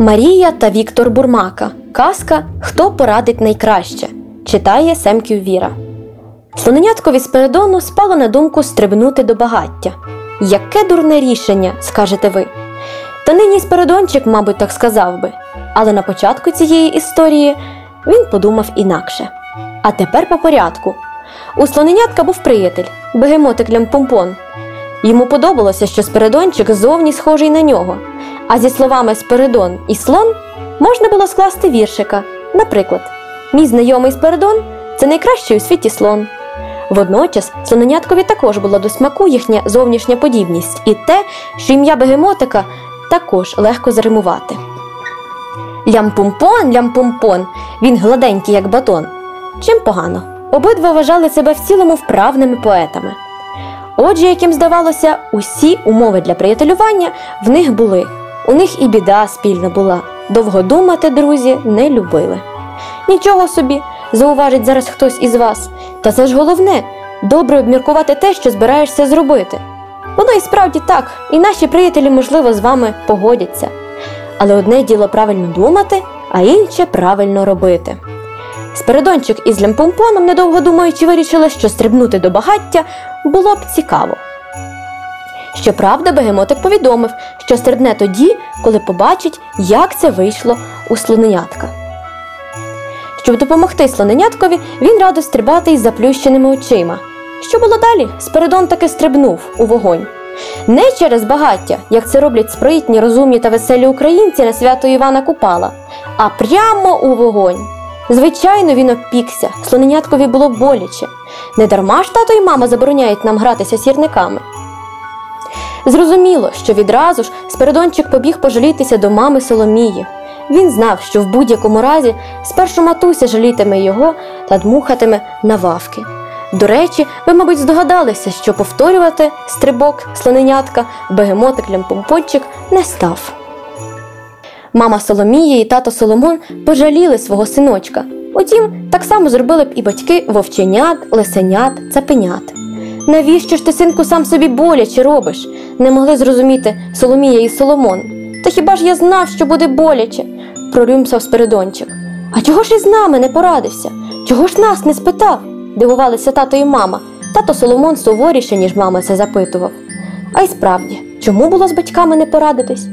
Марія та Віктор Бурмака. Казка Хто порадить найкраще читає Семків Віра. Слоненяткові Спиридону спало на думку стрибнути до багаття. Яке дурне рішення, скажете ви. Та нині Спиридончик, мабуть, так сказав би. Але на початку цієї історії він подумав інакше. А тепер по порядку. У слоненятка був приятель, бегемотик Лямпомпон. Йому подобалося, що Спиридончик зовні схожий на нього. А зі словами Спиридон і слон можна було скласти віршика. Наприклад, мій знайомий Спиридон це найкращий у світі слон. Водночас слоненяткові також була до смаку їхня зовнішня подібність і те, що ім'я бегемотика також легко заримувати. Лямпумпон, лямпумпон, він гладенький, як батон. Чим погано? Обидва вважали себе в цілому вправними поетами. Отже, яким здавалося, усі умови для приятелювання в них були. У них і біда спільна була. Довго думати, друзі, не любили. Нічого собі, зауважить зараз хтось із вас. Та це ж головне добре обміркувати те, що збираєшся зробити. Воно і справді так, і наші приятелі, можливо, з вами погодяться. Але одне діло правильно думати, а інше правильно робити. Спиридончик із лямпомпоном, недовго думаючи, вирішили, що стрибнути до багаття було б цікаво. Щоправда, бегемотик повідомив, що стрибне тоді, коли побачить, як це вийшло у слоненятка. Щоб допомогти слоненяткові, він радив стрибати із заплющеними очима. Що було далі? Спиридон таки стрибнув у вогонь. Не через багаття, як це роблять спритні, розумні та веселі українці на свято Івана Купала, а прямо у вогонь. Звичайно, він опікся, слоненяткові було боляче. Не дарма ж тато і мама забороняють нам гратися сірниками. Зрозуміло, що відразу ж Спиридончик побіг пожалітися до мами Соломії. Він знав, що в будь-якому разі спершу матуся жалітиме його та дмухатиме на вавки. До речі, ви, мабуть, здогадалися, що повторювати стрибок слоненятка бегемотик лямпомпончик не став. Мама Соломія і тато Соломон пожаліли свого синочка. Утім, так само зробили б і батьки вовченят, лисенят, цапенят. Навіщо ж ти, синку, сам собі боляче робиш? Не могли зрозуміти Соломія і Соломон. Та хіба ж я знав, що буде боляче? прорюмсав Спиридончик. А чого ж із нами не порадився? Чого ж нас не спитав? дивувалися тато і мама. Тато Соломон суворіше, ніж мама це запитував. А й справді, чому було з батьками не порадитись?